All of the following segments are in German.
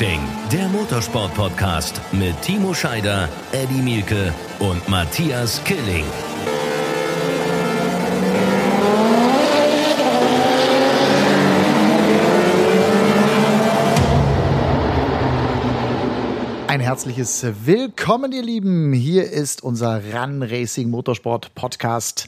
Racing, der Motorsport-Podcast mit Timo Scheider, Eddie Mielke und Matthias Killing. Ein herzliches Willkommen, ihr Lieben. Hier ist unser Run Racing Motorsport Podcast.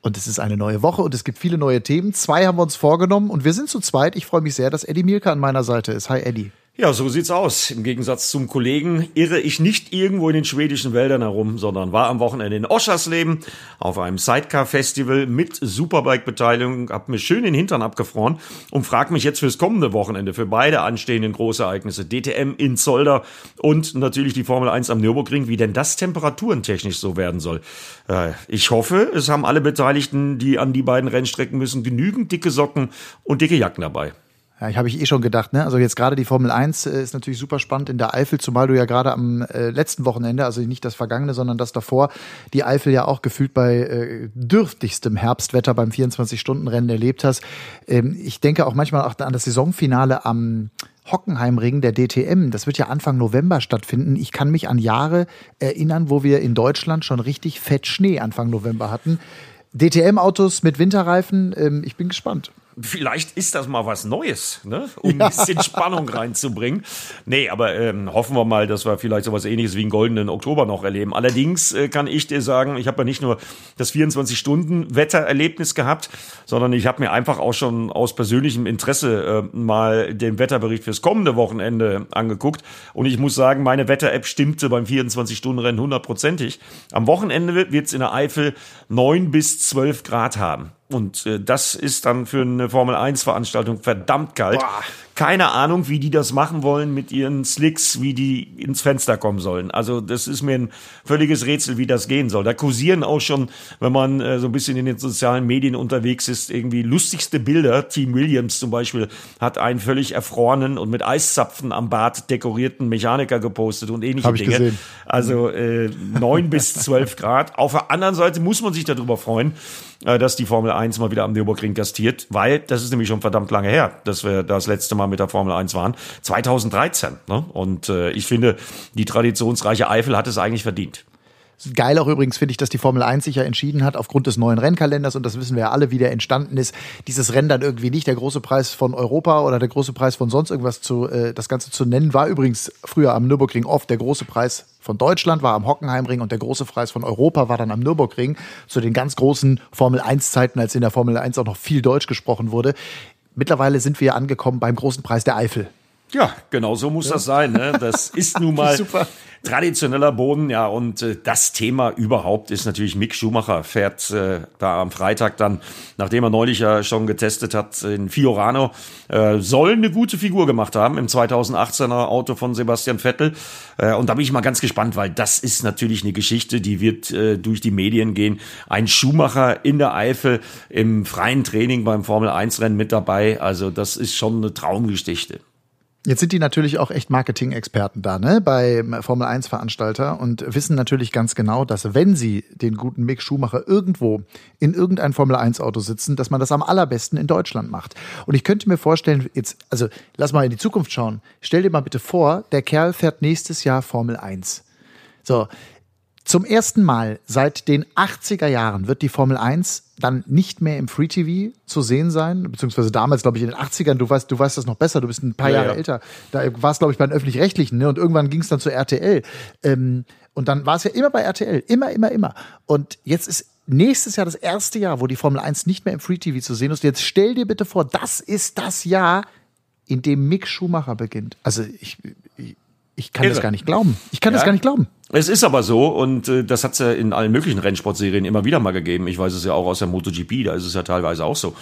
Und es ist eine neue Woche und es gibt viele neue Themen. Zwei haben wir uns vorgenommen und wir sind zu zweit. Ich freue mich sehr, dass Eddie Mielke an meiner Seite ist. Hi, Eddie. Ja, so sieht's aus. Im Gegensatz zum Kollegen irre ich nicht irgendwo in den schwedischen Wäldern herum, sondern war am Wochenende in Oschersleben auf einem Sidecar-Festival mit Superbike-Beteiligung, hab mir schön den Hintern abgefroren und frag mich jetzt fürs kommende Wochenende für beide anstehenden Großereignisse, DTM in Zolder und natürlich die Formel 1 am Nürburgring, wie denn das temperaturentechnisch so werden soll. Äh, ich hoffe, es haben alle Beteiligten, die an die beiden Rennstrecken müssen, genügend dicke Socken und dicke Jacken dabei. Ja, ich habe ich eh schon gedacht, ne? Also jetzt gerade die Formel 1 äh, ist natürlich super spannend in der Eifel, zumal du ja gerade am äh, letzten Wochenende, also nicht das vergangene, sondern das davor, die Eifel ja auch gefühlt bei äh, dürftigstem Herbstwetter beim 24-Stunden-Rennen erlebt hast. Ähm, ich denke auch manchmal auch an das Saisonfinale am Hockenheimring der DTM. Das wird ja Anfang November stattfinden. Ich kann mich an Jahre erinnern, wo wir in Deutschland schon richtig fett Schnee Anfang November hatten. DTM-Autos mit Winterreifen, ähm, ich bin gespannt vielleicht ist das mal was Neues, ne? um ja. ein bisschen Spannung reinzubringen. Nee, aber ähm, hoffen wir mal, dass wir vielleicht sowas ähnliches wie einen goldenen Oktober noch erleben. Allerdings äh, kann ich dir sagen, ich habe ja nicht nur das 24-Stunden-Wettererlebnis gehabt, sondern ich habe mir einfach auch schon aus persönlichem Interesse äh, mal den Wetterbericht fürs kommende Wochenende angeguckt. Und ich muss sagen, meine Wetter-App stimmte beim 24-Stunden-Rennen hundertprozentig. Am Wochenende wird es in der Eifel neun bis zwölf Grad haben. Und äh, das ist dann für eine Formel 1 Veranstaltung verdammt kalt. Boah keine Ahnung, wie die das machen wollen mit ihren Slicks, wie die ins Fenster kommen sollen. Also das ist mir ein völliges Rätsel, wie das gehen soll. Da kursieren auch schon, wenn man äh, so ein bisschen in den sozialen Medien unterwegs ist, irgendwie lustigste Bilder. Team Williams zum Beispiel hat einen völlig erfrorenen und mit Eiszapfen am Bart dekorierten Mechaniker gepostet und ähnliche Hab ich Dinge. Gesehen. Also äh, neun bis zwölf Grad. Auf der anderen Seite muss man sich darüber freuen, äh, dass die Formel 1 mal wieder am Nürburgring gastiert, weil das ist nämlich schon verdammt lange her, dass wir das letzte Mal Mal mit der Formel 1 waren. 2013. Ne? Und äh, ich finde, die traditionsreiche Eifel hat es eigentlich verdient. Geil auch übrigens finde ich, dass die Formel 1 sich ja entschieden hat, aufgrund des neuen Rennkalenders, und das wissen wir ja alle, wie der entstanden ist, dieses Rennen dann irgendwie nicht der große Preis von Europa oder der große Preis von sonst irgendwas zu, äh, das Ganze zu nennen, war übrigens früher am Nürburgring oft der große Preis von Deutschland, war am Hockenheimring und der große Preis von Europa war dann am Nürburgring zu den ganz großen Formel 1 Zeiten, als in der Formel 1 auch noch viel Deutsch gesprochen wurde. Mittlerweile sind wir angekommen beim großen Preis der Eifel. Ja, genau so muss ja. das sein. Ne? Das ist nun mal Super traditioneller Boden, ja, und äh, das Thema überhaupt ist natürlich Mick Schumacher, fährt äh, da am Freitag dann, nachdem er neulich ja schon getestet hat in Fiorano, äh, soll eine gute Figur gemacht haben im 2018er Auto von Sebastian Vettel. Äh, und da bin ich mal ganz gespannt, weil das ist natürlich eine Geschichte, die wird äh, durch die Medien gehen. Ein Schumacher in der Eifel im freien Training beim Formel 1 Rennen mit dabei. Also das ist schon eine Traumgeschichte. Jetzt sind die natürlich auch echt Marketing-Experten da, ne, bei Formel 1 Veranstalter und wissen natürlich ganz genau, dass wenn sie den guten Mick Schumacher irgendwo in irgendein Formel 1 Auto sitzen, dass man das am allerbesten in Deutschland macht. Und ich könnte mir vorstellen, jetzt, also lass mal in die Zukunft schauen. Stell dir mal bitte vor, der Kerl fährt nächstes Jahr Formel 1. So, zum ersten Mal seit den 80er Jahren wird die Formel 1 dann nicht mehr im Free TV zu sehen sein, beziehungsweise damals, glaube ich, in den 80ern, du weißt, du weißt das noch besser, du bist ein paar ja, Jahre ja. älter. Da war es, glaube ich, bei den öffentlich-rechtlichen, ne? Und irgendwann ging es dann zu RTL. Ähm, und dann war es ja immer bei RTL. Immer, immer, immer. Und jetzt ist nächstes Jahr das erste Jahr, wo die Formel 1 nicht mehr im Free TV zu sehen ist. Jetzt stell dir bitte vor, das ist das Jahr, in dem Mick Schumacher beginnt. Also ich, ich, ich kann Irre. das gar nicht glauben. Ich kann ja. das gar nicht glauben. Es ist aber so und äh, das hat es ja in allen möglichen Rennsportserien immer wieder mal gegeben. Ich weiß es ja auch aus der MotoGP, da ist es ja teilweise auch so.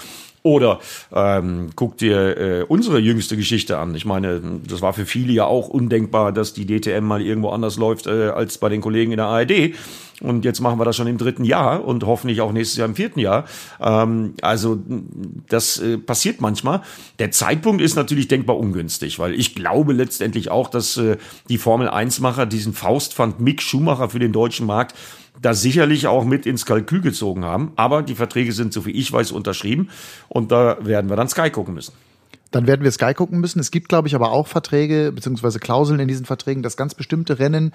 Oder ähm, guck dir äh, unsere jüngste Geschichte an. Ich meine, das war für viele ja auch undenkbar, dass die DTM mal irgendwo anders läuft äh, als bei den Kollegen in der ARD. Und jetzt machen wir das schon im dritten Jahr und hoffentlich auch nächstes Jahr im vierten Jahr. Ähm, also das äh, passiert manchmal. Der Zeitpunkt ist natürlich denkbar ungünstig, weil ich glaube letztendlich auch, dass äh, die Formel 1-Macher diesen Faustpfand Mick Schumacher für den deutschen Markt da sicherlich auch mit ins Kalkül gezogen haben. Aber die Verträge sind, so wie ich weiß, unterschrieben. Und da werden wir dann Sky gucken müssen. dann werden wir Sky gucken müssen. Es gibt, glaube ich, aber auch Verträge beziehungsweise Klauseln in diesen Verträgen, dass ganz bestimmte Rennen,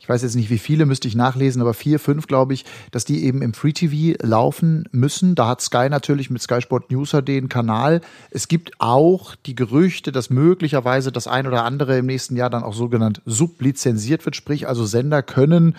ich weiß jetzt nicht wie viele, müsste ich nachlesen, aber vier, fünf, glaube ich, dass die eben im Free TV laufen müssen. Da hat Sky natürlich mit Sky Sport Newser den Kanal. Es gibt auch die Gerüchte, dass möglicherweise das ein oder andere im nächsten Jahr dann auch sogenannt sublizenziert wird, sprich also Sender können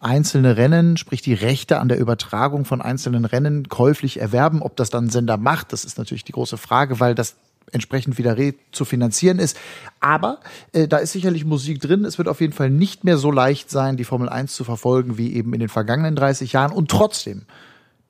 einzelne Rennen, sprich die Rechte an der Übertragung von einzelnen Rennen käuflich erwerben. Ob das dann Sender macht, das ist natürlich die große Frage, weil das entsprechend wieder zu finanzieren ist. Aber äh, da ist sicherlich Musik drin. Es wird auf jeden Fall nicht mehr so leicht sein, die Formel 1 zu verfolgen wie eben in den vergangenen 30 Jahren. Und trotzdem,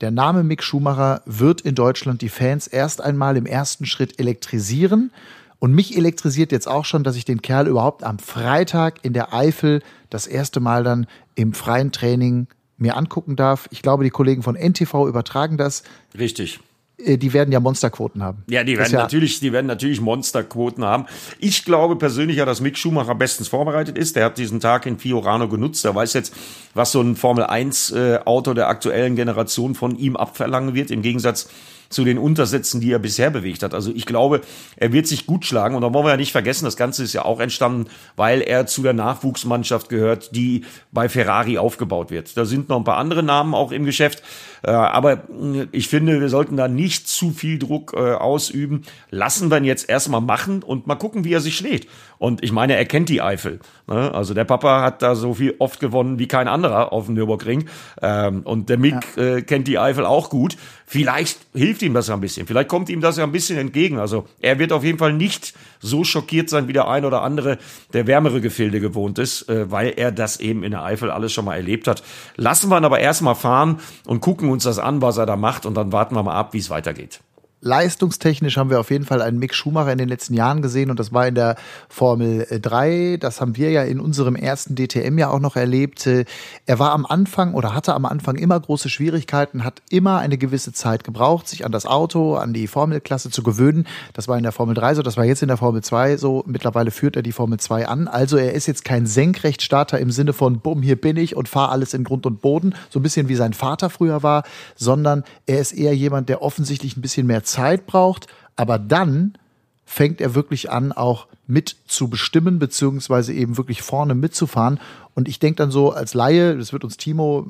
der Name Mick Schumacher wird in Deutschland die Fans erst einmal im ersten Schritt elektrisieren. Und mich elektrisiert jetzt auch schon, dass ich den Kerl überhaupt am Freitag in der Eifel das erste Mal dann im freien Training mir angucken darf. Ich glaube, die Kollegen von NTV übertragen das. Richtig. Äh, die werden ja Monsterquoten haben. Ja, die werden ja natürlich, die werden natürlich Monsterquoten haben. Ich glaube persönlich ja, dass Mick Schumacher bestens vorbereitet ist. Der hat diesen Tag in Fiorano genutzt. Der weiß jetzt, was so ein Formel 1 äh, Auto der aktuellen Generation von ihm abverlangen wird. Im Gegensatz zu den Untersätzen, die er bisher bewegt hat. Also ich glaube, er wird sich gut schlagen. Und da wollen wir ja nicht vergessen, das Ganze ist ja auch entstanden, weil er zu der Nachwuchsmannschaft gehört, die bei Ferrari aufgebaut wird. Da sind noch ein paar andere Namen auch im Geschäft. Äh, aber äh, ich finde, wir sollten da nicht zu viel Druck äh, ausüben. Lassen wir ihn jetzt erstmal machen und mal gucken, wie er sich schlägt. Und ich meine, er kennt die Eifel. Ne? Also der Papa hat da so viel oft gewonnen wie kein anderer auf dem Nürburgring. Ähm, und der Mick ja. kennt die Eifel auch gut. Vielleicht hilft ihm das ja ein bisschen. Vielleicht kommt ihm das ja ein bisschen entgegen. Also er wird auf jeden Fall nicht so schockiert sein wie der ein oder andere, der wärmere Gefilde gewohnt ist, weil er das eben in der Eifel alles schon mal erlebt hat. Lassen wir ihn aber erstmal fahren und gucken uns das an, was er da macht und dann warten wir mal ab, wie es weitergeht leistungstechnisch haben wir auf jeden Fall einen Mick Schumacher in den letzten Jahren gesehen und das war in der Formel 3. Das haben wir ja in unserem ersten DTM ja auch noch erlebt. Er war am Anfang oder hatte am Anfang immer große Schwierigkeiten, hat immer eine gewisse Zeit gebraucht, sich an das Auto, an die Formelklasse zu gewöhnen. Das war in der Formel 3 so, das war jetzt in der Formel 2 so. Mittlerweile führt er die Formel 2 an. Also er ist jetzt kein Senkrechtstarter im Sinne von, bumm, hier bin ich und fahre alles in Grund und Boden, so ein bisschen wie sein Vater früher war, sondern er ist eher jemand, der offensichtlich ein bisschen mehr Zeit braucht, aber dann fängt er wirklich an, auch mit zu bestimmen, beziehungsweise eben wirklich vorne mitzufahren. Und ich denke dann so als Laie, das wird uns Timo,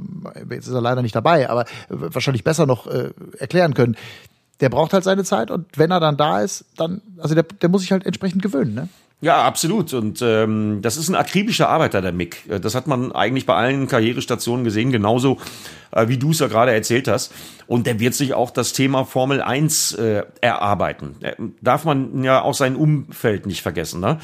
jetzt ist er leider nicht dabei, aber wahrscheinlich besser noch äh, erklären können. Der braucht halt seine Zeit und wenn er dann da ist, dann, also der, der muss sich halt entsprechend gewöhnen, ne? Ja, absolut. Und ähm, das ist ein akribischer Arbeiter, der Mick. Äh, das hat man eigentlich bei allen Karrierestationen gesehen, genauso äh, wie du es ja gerade erzählt hast. Und der wird sich auch das Thema Formel 1 äh, erarbeiten. Äh, darf man ja auch sein Umfeld nicht vergessen. Ne?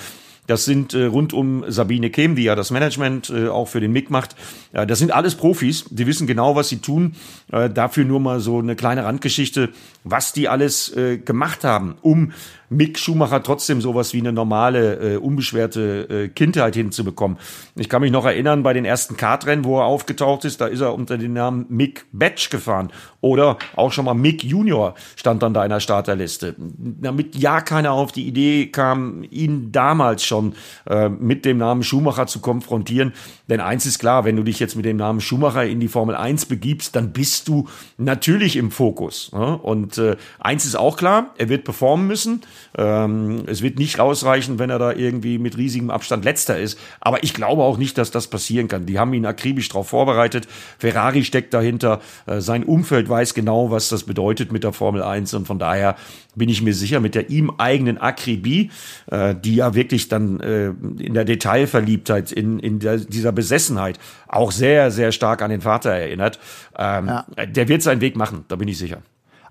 Das sind äh, rund um Sabine Kehm, die ja das Management äh, auch für den MIG macht. Äh, das sind alles Profis, die wissen genau, was sie tun. Äh, dafür nur mal so eine kleine Randgeschichte, was die alles äh, gemacht haben, um Mick Schumacher trotzdem sowas wie eine normale, äh, unbeschwerte äh, Kindheit hinzubekommen. Ich kann mich noch erinnern, bei den ersten Kartrennen, wo er aufgetaucht ist, da ist er unter dem Namen Mick Batch gefahren. Oder auch schon mal Mick Junior stand an deiner Starterliste. Damit ja keiner auf die Idee kam, ihn damals schon äh, mit dem Namen Schumacher zu konfrontieren. Denn eins ist klar, wenn du dich jetzt mit dem Namen Schumacher in die Formel 1 begibst, dann bist du natürlich im Fokus. Ne? Und äh, eins ist auch klar, er wird performen müssen. Ähm, es wird nicht ausreichen, wenn er da irgendwie mit riesigem Abstand letzter ist. Aber ich glaube auch nicht, dass das passieren kann. Die haben ihn akribisch darauf vorbereitet. Ferrari steckt dahinter. Äh, sein Umfeld weiß genau, was das bedeutet mit der Formel 1. Und von daher bin ich mir sicher, mit der ihm eigenen Akribie, äh, die ja wirklich dann äh, in der Detailverliebtheit, in, in der, dieser Besessenheit auch sehr, sehr stark an den Vater erinnert, ähm, ja. der wird seinen Weg machen, da bin ich sicher.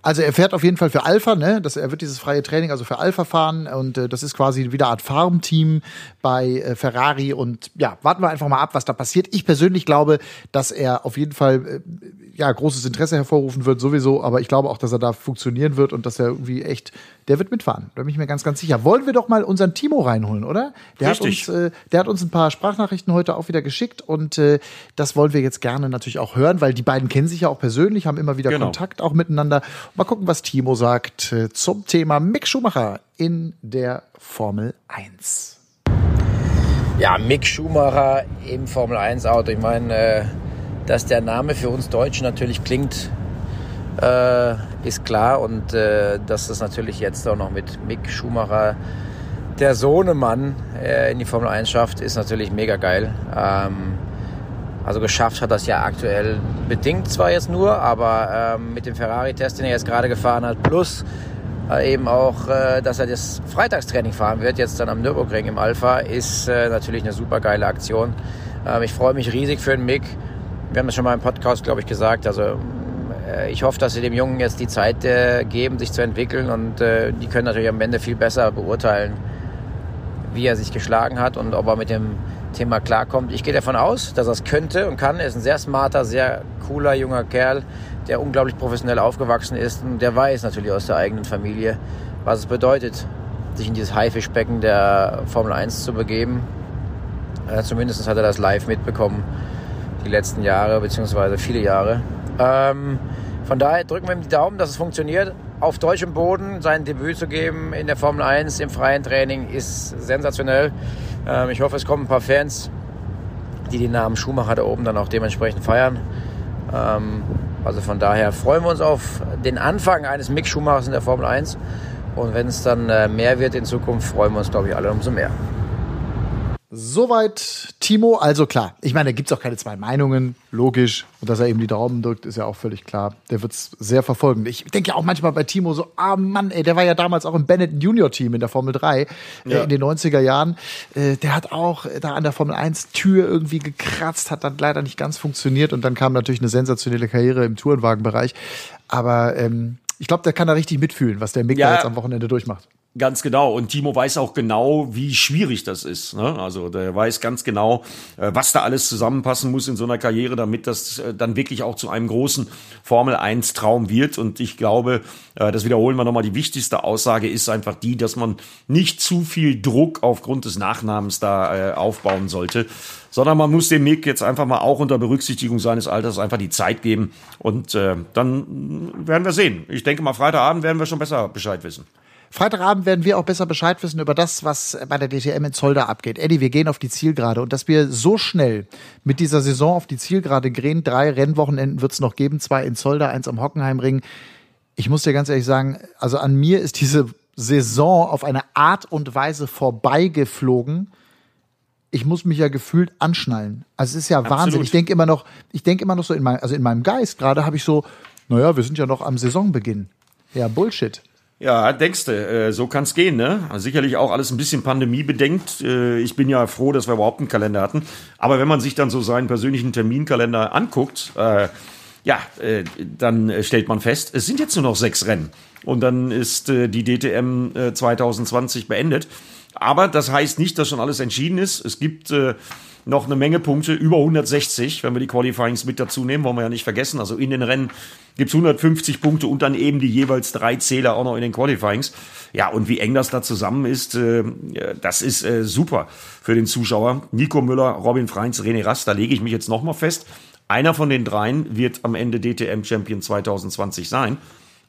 Also er fährt auf jeden Fall für Alpha, ne? Das, er wird dieses freie Training also für Alpha fahren und äh, das ist quasi wieder eine Art Farmteam bei äh, Ferrari und ja, warten wir einfach mal ab, was da passiert. Ich persönlich glaube, dass er auf jeden Fall äh, ja großes Interesse hervorrufen wird sowieso, aber ich glaube auch, dass er da funktionieren wird und dass er irgendwie echt, der wird mitfahren. Da bin ich mir ganz, ganz sicher. Wollen wir doch mal unseren Timo reinholen, oder? Der Richtig. hat uns, äh, der hat uns ein paar Sprachnachrichten heute auch wieder geschickt und äh, das wollen wir jetzt gerne natürlich auch hören, weil die beiden kennen sich ja auch persönlich, haben immer wieder genau. Kontakt auch miteinander. Mal gucken, was Timo sagt äh, zum Thema Mick Schumacher in der Formel 1. Ja, Mick Schumacher im Formel 1 Auto. Ich meine, äh, dass der Name für uns Deutschen natürlich klingt äh, ist klar. Und dass das natürlich jetzt auch noch mit Mick Schumacher, der Sohnemann, in die Formel 1 schafft, ist natürlich mega geil. Also geschafft hat das ja aktuell bedingt zwar jetzt nur, aber ähm, mit dem Ferrari-Test, den er jetzt gerade gefahren hat, plus äh, eben auch, äh, dass er das Freitagstraining fahren wird, jetzt dann am Nürburgring im Alpha, ist äh, natürlich eine super geile Aktion. Ähm, ich freue mich riesig für den Mick. Wir haben das schon mal im Podcast, glaube ich, gesagt. Also äh, ich hoffe, dass sie dem Jungen jetzt die Zeit äh, geben, sich zu entwickeln und äh, die können natürlich am Ende viel besser beurteilen, wie er sich geschlagen hat und ob er mit dem Thema klarkommt. Ich gehe davon aus, dass er es könnte und kann. Er ist ein sehr smarter, sehr cooler junger Kerl, der unglaublich professionell aufgewachsen ist und der weiß natürlich aus der eigenen Familie, was es bedeutet, sich in dieses Haifischbecken der Formel 1 zu begeben. Äh, zumindest hat er das live mitbekommen, die letzten Jahre, beziehungsweise viele Jahre. Ähm, von daher drücken wir ihm die Daumen, dass es funktioniert. Auf deutschem Boden sein Debüt zu geben in der Formel 1 im freien Training ist sensationell. Ähm, ich hoffe, es kommen ein paar Fans, die den Namen Schumacher da oben dann auch dementsprechend feiern. Ähm, also von daher freuen wir uns auf den Anfang eines Mick Schumachers in der Formel 1. Und wenn es dann äh, mehr wird in Zukunft, freuen wir uns, glaube ich, alle umso mehr. Soweit Timo. Also klar, ich meine, da gibt es auch keine zwei Meinungen, logisch. Und dass er eben die Daumen drückt, ist ja auch völlig klar. Der wird es sehr verfolgen. Ich denke ja auch manchmal bei Timo so, ah Mann, ey, der war ja damals auch im Bennett Junior Team in der Formel 3 äh, ja. äh, in den 90er Jahren. Äh, der hat auch da an der Formel 1 Tür irgendwie gekratzt, hat dann leider nicht ganz funktioniert. Und dann kam natürlich eine sensationelle Karriere im Tourenwagenbereich. Aber ähm, ich glaube, der kann da richtig mitfühlen, was der Mick ja. jetzt am Wochenende durchmacht. Ganz genau. Und Timo weiß auch genau, wie schwierig das ist. Ne? Also der weiß ganz genau, äh, was da alles zusammenpassen muss in so einer Karriere, damit das äh, dann wirklich auch zu einem großen Formel 1 Traum wird. Und ich glaube, äh, das wiederholen wir nochmal, die wichtigste Aussage ist einfach die, dass man nicht zu viel Druck aufgrund des Nachnamens da aufbauen sollte, sondern man muss dem Mick jetzt einfach mal auch unter Berücksichtigung seines Alters einfach die Zeit geben. Und dann werden wir sehen. Ich denke mal, Freitagabend werden wir schon besser Bescheid wissen. Freitagabend werden wir auch besser Bescheid wissen über das, was bei der DTM in Zolder abgeht. Eddie, wir gehen auf die Zielgerade und dass wir so schnell mit dieser Saison auf die Zielgerade gehen, drei Rennwochenenden wird es noch geben, zwei in Zolder, eins am Hockenheimring. Ich muss dir ganz ehrlich sagen, also an mir ist diese Saison auf eine Art und Weise vorbeigeflogen. Ich muss mich ja gefühlt anschnallen. Also es ist ja Absolut. Wahnsinn. Ich denke immer noch, ich denke immer noch so in meinem, also in meinem Geist gerade habe ich so, naja, wir sind ja noch am Saisonbeginn. Ja, Bullshit. Ja, denkst du, äh, so kann's gehen, ne? Also sicherlich auch alles ein bisschen pandemiebedenkt. Äh, ich bin ja froh, dass wir überhaupt einen Kalender hatten. Aber wenn man sich dann so seinen persönlichen Terminkalender anguckt, äh, ja, äh, dann stellt man fest, es sind jetzt nur noch sechs Rennen. Und dann ist äh, die DTM äh, 2020 beendet. Aber das heißt nicht, dass schon alles entschieden ist. Es gibt äh, noch eine Menge Punkte, über 160, wenn wir die Qualifyings mit dazu nehmen, wollen wir ja nicht vergessen. Also in den Rennen gibt's 150 Punkte und dann eben die jeweils drei Zähler auch noch in den Qualifyings. Ja, und wie eng das da zusammen ist, äh, das ist äh, super für den Zuschauer. Nico Müller, Robin Freins, René Rast, da lege ich mich jetzt nochmal fest. Einer von den dreien wird am Ende DTM-Champion 2020 sein.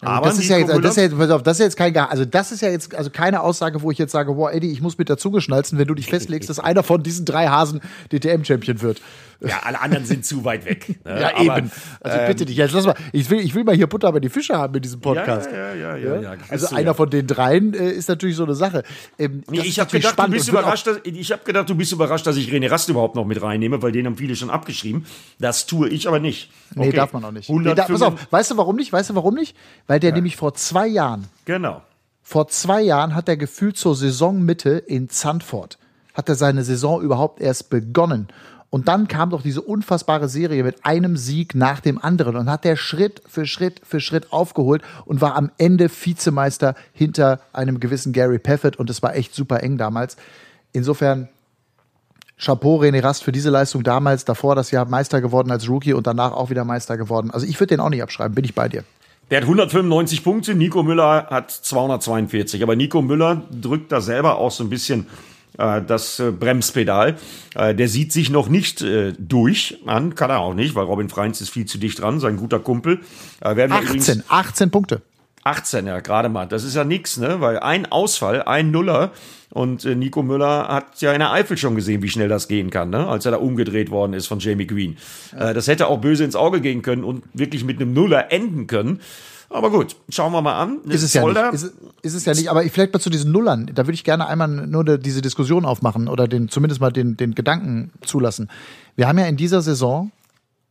Aber das ist, ja jetzt, das ist ja jetzt, pass auf, das ist jetzt kein, also das ist ja jetzt also keine Aussage, wo ich jetzt sage, boah, Eddie, ich muss mit dazu geschnalzen, wenn du dich festlegst, dass einer von diesen drei Hasen DTM-Champion wird. Ja, alle anderen sind zu weit weg. Ne? ja, Aber, eben. Also ähm, bitte dich, jetzt lass mal, ich will, ich will mal hier Butter bei die Fische haben in diesem Podcast. Ja, ja, ja, ja. ja, ja also einer ja. von den dreien äh, ist natürlich so eine Sache. Ähm, nee, ich habe gedacht, du bist überrascht, dass, ich habe gedacht, du bist überrascht, dass ich René Rast überhaupt noch mit reinnehme, weil den haben viele schon abgeschrieben. Das tue ich aber nicht. Okay. Nee, darf man auch nicht. Nee, da, pass auf, weißt du warum nicht? Weißt du warum nicht? Weil der nämlich vor zwei Jahren. Genau. Vor zwei Jahren hat er gefühlt zur Saisonmitte in Zandvoort hat er seine Saison überhaupt erst begonnen. Und dann kam doch diese unfassbare Serie mit einem Sieg nach dem anderen und hat der Schritt für Schritt für Schritt aufgeholt und war am Ende Vizemeister hinter einem gewissen Gary Paffett und es war echt super eng damals. Insofern Chapeau René Rast für diese Leistung damals, davor das Jahr Meister geworden als Rookie und danach auch wieder Meister geworden. Also ich würde den auch nicht abschreiben, bin ich bei dir. Der hat 195 Punkte, Nico Müller hat 242. Aber Nico Müller drückt da selber auch so ein bisschen das äh, Bremspedal. Äh, der sieht sich noch nicht durch an, kann er auch nicht, weil Robin Freins ist viel zu dicht dran, sein guter Kumpel. werden 18, 18 Punkte. 18 ja gerade mal. Das ist ja nix, ne? Weil ein Ausfall, ein Nuller und äh, Nico Müller hat ja in der Eifel schon gesehen, wie schnell das gehen kann, ne? als er da umgedreht worden ist von Jamie Green. Äh, das hätte auch böse ins Auge gehen können und wirklich mit einem Nuller enden können. Aber gut, schauen wir mal an. Ist es, ja nicht, ist, ist, es ja nicht, aber vielleicht mal zu diesen Nullern. Da würde ich gerne einmal nur diese Diskussion aufmachen oder den, zumindest mal den, den Gedanken zulassen. Wir haben ja in dieser Saison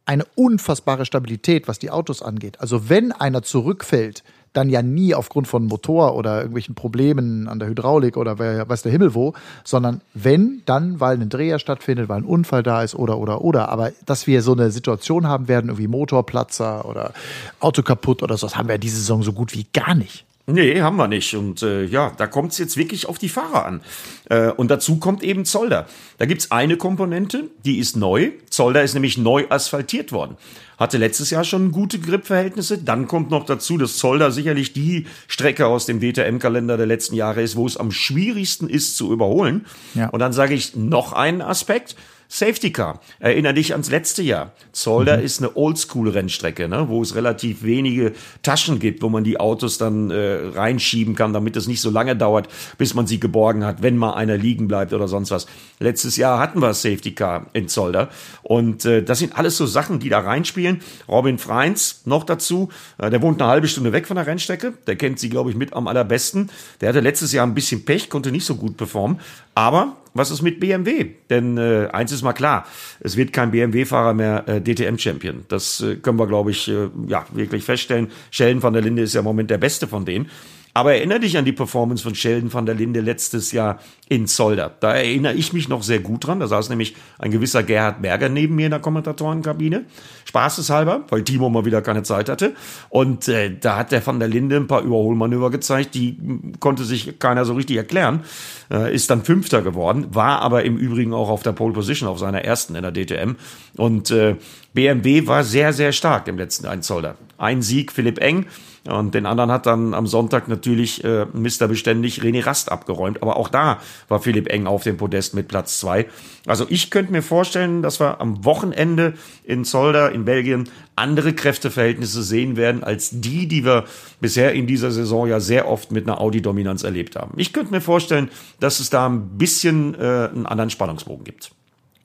eine unfassbare Stabilität, was die Autos angeht. Also wenn einer zurückfällt, dann ja nie aufgrund von Motor oder irgendwelchen Problemen an der Hydraulik oder wer weiß der Himmel wo, sondern wenn, dann, weil ein Dreher stattfindet, weil ein Unfall da ist oder oder oder. Aber dass wir so eine Situation haben werden, irgendwie Motorplatzer oder Auto kaputt oder so, das haben wir diese Saison so gut wie gar nicht. Nee, haben wir nicht. Und äh, ja, da kommt es jetzt wirklich auf die Fahrer an. Äh, und dazu kommt eben Zolder. Da gibt's eine Komponente, die ist neu. Zolder ist nämlich neu asphaltiert worden. Hatte letztes Jahr schon gute Gripverhältnisse. Dann kommt noch dazu, dass Zolder sicherlich die Strecke aus dem DTM-Kalender der letzten Jahre ist, wo es am schwierigsten ist zu überholen. Ja. Und dann sage ich noch einen Aspekt. Safety Car. Erinner dich ans letzte Jahr. Zolder mhm. ist eine Oldschool-Rennstrecke, ne, wo es relativ wenige Taschen gibt, wo man die Autos dann äh, reinschieben kann, damit es nicht so lange dauert, bis man sie geborgen hat, wenn mal einer liegen bleibt oder sonst was. Letztes Jahr hatten wir Safety Car in Zolder. Und äh, das sind alles so Sachen, die da reinspielen. Robin Freins noch dazu. Äh, der wohnt eine halbe Stunde weg von der Rennstrecke. Der kennt sie, glaube ich, mit am allerbesten. Der hatte letztes Jahr ein bisschen Pech, konnte nicht so gut performen. Aber was ist mit BMW? Denn äh, eins ist mal klar, es wird kein BMW-Fahrer mehr äh, DTM-Champion. Das äh, können wir, glaube ich, äh, ja wirklich feststellen. Sheldon van der Linde ist ja im Moment der Beste von denen. Aber erinnere dich an die Performance von Sheldon van der Linde letztes Jahr in Zolder. Da erinnere ich mich noch sehr gut dran. Da saß nämlich ein gewisser Gerhard Berger neben mir in der Kommentatorenkabine. Spaßeshalber, weil Timo mal wieder keine Zeit hatte. Und äh, da hat der van der Linde ein paar Überholmanöver gezeigt, die konnte sich keiner so richtig erklären. Äh, ist dann Fünfter geworden, war aber im Übrigen auch auf der Pole Position auf seiner ersten in der DTM. Und äh, BMW war sehr, sehr stark im letzten Einzolder. Ein Sieg, Philipp Eng. Und den anderen hat dann am Sonntag natürlich äh, Mr. Beständig René Rast abgeräumt. Aber auch da war Philipp Eng auf dem Podest mit Platz zwei. Also ich könnte mir vorstellen, dass wir am Wochenende in Zolder in Belgien andere Kräfteverhältnisse sehen werden als die, die wir bisher in dieser Saison ja sehr oft mit einer Audi-Dominanz erlebt haben. Ich könnte mir vorstellen, dass es da ein bisschen äh, einen anderen Spannungsbogen gibt.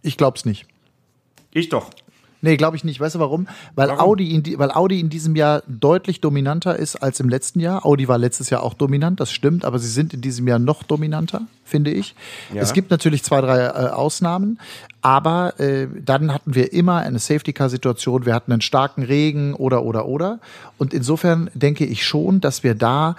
Ich glaube es nicht. Ich doch. Nee, glaube ich nicht. Weißt du warum? Weil, warum? Audi in, weil Audi in diesem Jahr deutlich dominanter ist als im letzten Jahr. Audi war letztes Jahr auch dominant, das stimmt, aber sie sind in diesem Jahr noch dominanter, finde ich. Ja. Es gibt natürlich zwei, drei äh, Ausnahmen, aber äh, dann hatten wir immer eine Safety-Car-Situation, wir hatten einen starken Regen oder, oder, oder. Und insofern denke ich schon, dass wir da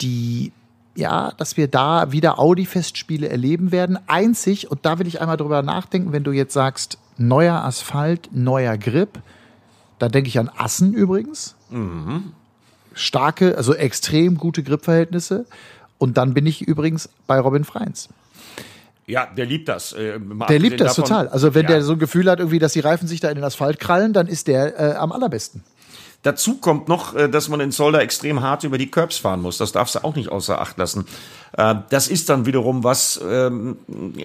die ja, dass wir da wieder Audi-Festspiele erleben werden. Einzig, und da will ich einmal drüber nachdenken, wenn du jetzt sagst, neuer Asphalt, neuer Grip. Da denke ich an Assen übrigens. Mhm. Starke, also extrem gute Gripverhältnisse. Und dann bin ich übrigens bei Robin Freins. Ja, der liebt das. Äh, der liebt das davon, total. Also wenn ja. der so ein Gefühl hat, irgendwie, dass die Reifen sich da in den Asphalt krallen, dann ist der äh, am allerbesten. Dazu kommt noch, äh, dass man in Zolder extrem hart über die Curbs fahren muss. Das darfst du auch nicht außer Acht lassen. Äh, das ist dann wiederum was, ähm,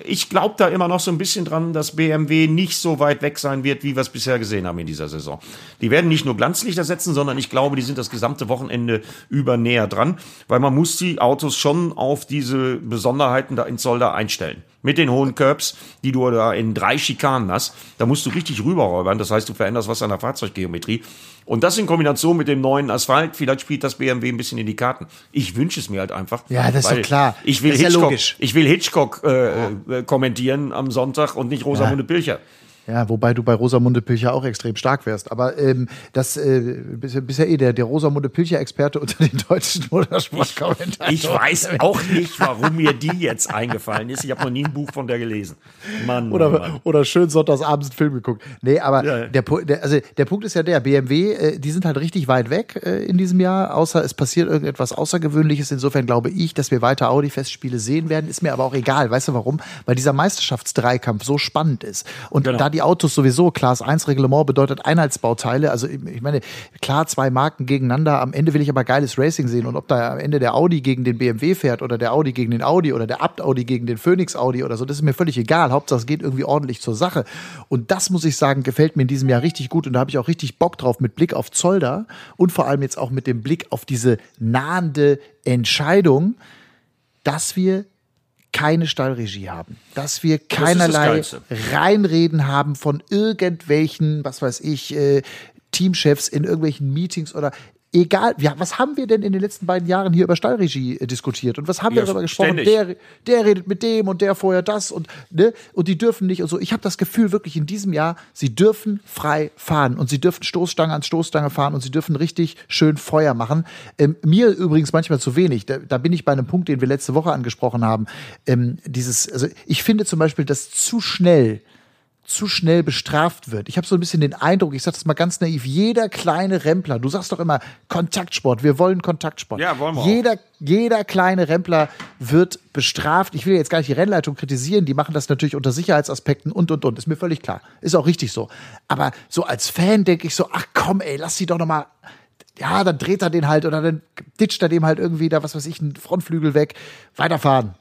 ich glaube da immer noch so ein bisschen dran, dass BMW nicht so weit weg sein wird, wie wir es bisher gesehen haben in dieser Saison. Die werden nicht nur Glanzlichter setzen, sondern ich glaube, die sind das gesamte Wochenende über näher dran, weil man muss die Autos schon auf diese Besonderheiten da in Zolder einstellen mit den hohen Curbs, die du da in drei Schikanen hast. Da musst du richtig rüberräubern. Das heißt, du veränderst was an der Fahrzeuggeometrie. Und das in Kombination mit dem neuen Asphalt, vielleicht spielt das BMW ein bisschen in die Karten. Ich wünsche es mir halt einfach. Ja, das ist doch klar. Ich will Hitchcock, ja ich will Hitchcock äh, äh, kommentieren am Sonntag und nicht Rosamunde ja. Pilcher. Ja, wobei du bei Rosamunde Pilcher auch extrem stark wärst. Aber ähm, das äh, bist, bist ja eh der, der Rosamunde Pilcher-Experte unter den deutschen Motorsportkommentatoren. Ich, ich weiß auch nicht, warum mir die jetzt eingefallen ist. Ich habe noch nie ein Buch von der gelesen. Mann, oder, Mann. oder schön sonntagsabends einen Film geguckt. Nee, aber ja. der, der, also der Punkt ist ja der, BMW, äh, die sind halt richtig weit weg äh, in diesem Jahr, außer es passiert irgendetwas Außergewöhnliches. Insofern glaube ich, dass wir weiter Audi-Festspiele sehen werden. Ist mir aber auch egal. Weißt du warum? Weil dieser Meisterschaftsdreikampf so spannend ist. Und genau. da die Autos sowieso. Class 1 Reglement bedeutet Einheitsbauteile. Also ich meine, klar, zwei Marken gegeneinander. Am Ende will ich aber geiles Racing sehen. Und ob da am Ende der Audi gegen den BMW fährt oder der Audi gegen den Audi oder der Abt Audi gegen den Phoenix Audi oder so, das ist mir völlig egal. Hauptsache es geht irgendwie ordentlich zur Sache. Und das muss ich sagen, gefällt mir in diesem Jahr richtig gut. Und da habe ich auch richtig Bock drauf mit Blick auf Zolder und vor allem jetzt auch mit dem Blick auf diese nahende Entscheidung, dass wir keine Stallregie haben, dass wir keinerlei. Reinreden haben von irgendwelchen, was weiß ich, äh, Teamchefs in irgendwelchen Meetings oder egal, ja, was haben wir denn in den letzten beiden Jahren hier über Stallregie äh, diskutiert und was haben Ja, wir darüber gesprochen? Der, der redet mit dem und der vorher das und ne und die dürfen nicht und so. Ich habe das Gefühl wirklich in diesem Jahr, sie dürfen frei fahren und sie dürfen Stoßstange an Stoßstange fahren und sie dürfen richtig schön Feuer machen. Ähm, mir übrigens manchmal zu wenig. Da, da bin ich bei einem Punkt, den wir letzte Woche angesprochen haben. Ähm, dieses, also ich finde zum Beispiel, dass zu schnell zu schnell bestraft wird. Ich habe so ein bisschen den Eindruck, ich sage das mal ganz naiv, jeder kleine Rempler, du sagst doch immer Kontaktsport, wir wollen Kontaktsport. Ja, wollen wir auch. Jeder, jeder kleine Rempler wird bestraft. Ich will jetzt gar nicht die Rennleitung kritisieren, die machen das natürlich unter Sicherheitsaspekten und, und, und. Ist mir völlig klar. Ist auch richtig so. Aber so als Fan denke ich so, ach komm ey, lass sie doch noch mal ja, dann dreht er den halt oder dann ditcht er dem halt irgendwie da, was weiß ich, einen Frontflügel weg, weiterfahren.